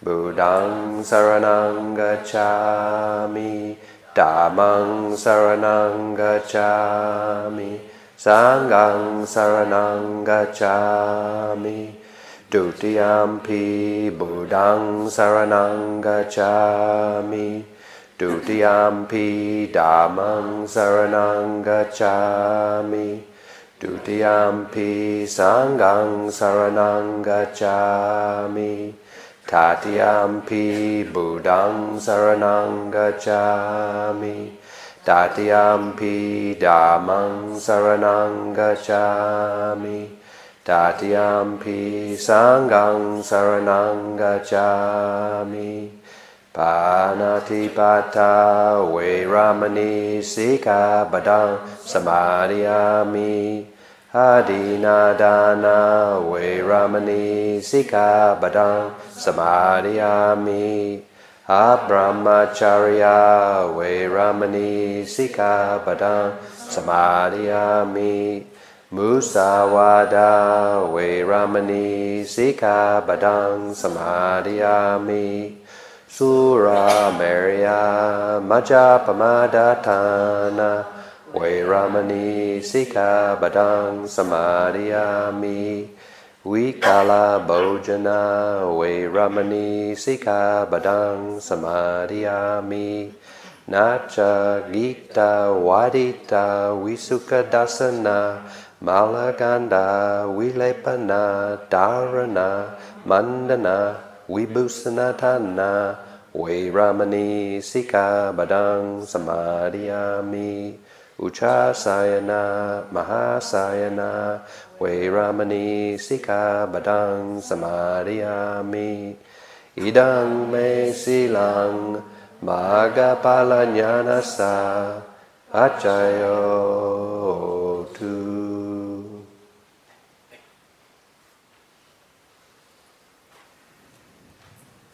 Buddhang saranang gacchami, Dhammang saranang gacchami, Sanghang saranang gacchami, Dutiyampi Buddhang saranang gacchami, Dutiyampi Dhammang saranang gacchami, Dutiyampi Sanghang saranang gacchami, Tatiampi Budang Saranangachami Tatiampi Dhammang Saranangachami Tatiampi Sangang Saranangachami Panatipata Veramani Sika Badang Samadhyami. Adi Adinadana Veramani Sikabadam Samadhiyami Abrahmacharya Veramani Sikabadam Samadhiyami Musawada weyramanisika badang Samadhiyami Sura Maria Majapamadhatana สัมพุทธัสสะนะโมทัสสะภะคะวะโตอะระหะโตสัมมาสัมพุทธัสสะ Buddhang saranang gacchami Dhammang saranang gacchami Sanghang saranang gacchami Dutiyampi Buddhang saranang gacchami Dutiyampi Dhammang saranang gacchami Dutiyampi Sanghang saranang gacchami Tatiyampi Buddhang Saranang Gacchami Tatiyampi Dhammang Saranang Gacchami Tatiyampi Sanghang Saranang Gacchami Panatipata Veramani Sika Badang Samadhiyami Adinadana Veramani Sika Badang Samadhiyami Abrahmacharya Veramani Sika Badang Samadhiyami Musawada Veramani Sika Badang Samadhiyami Sura Maria Majapamadatana Veramani Sika Badang Samadhiyami Vikala Bojana Veramani Sika Badang Samadhiyami Nacha Gita Wadita Visuka Dasana Malaganda Vilepana Dharana Mandana Vibhusanatana Uchasayana Mahasayana Veramani Sika Badang Samadhiyami Idang Me Silang Magapala Nyanasa Achayo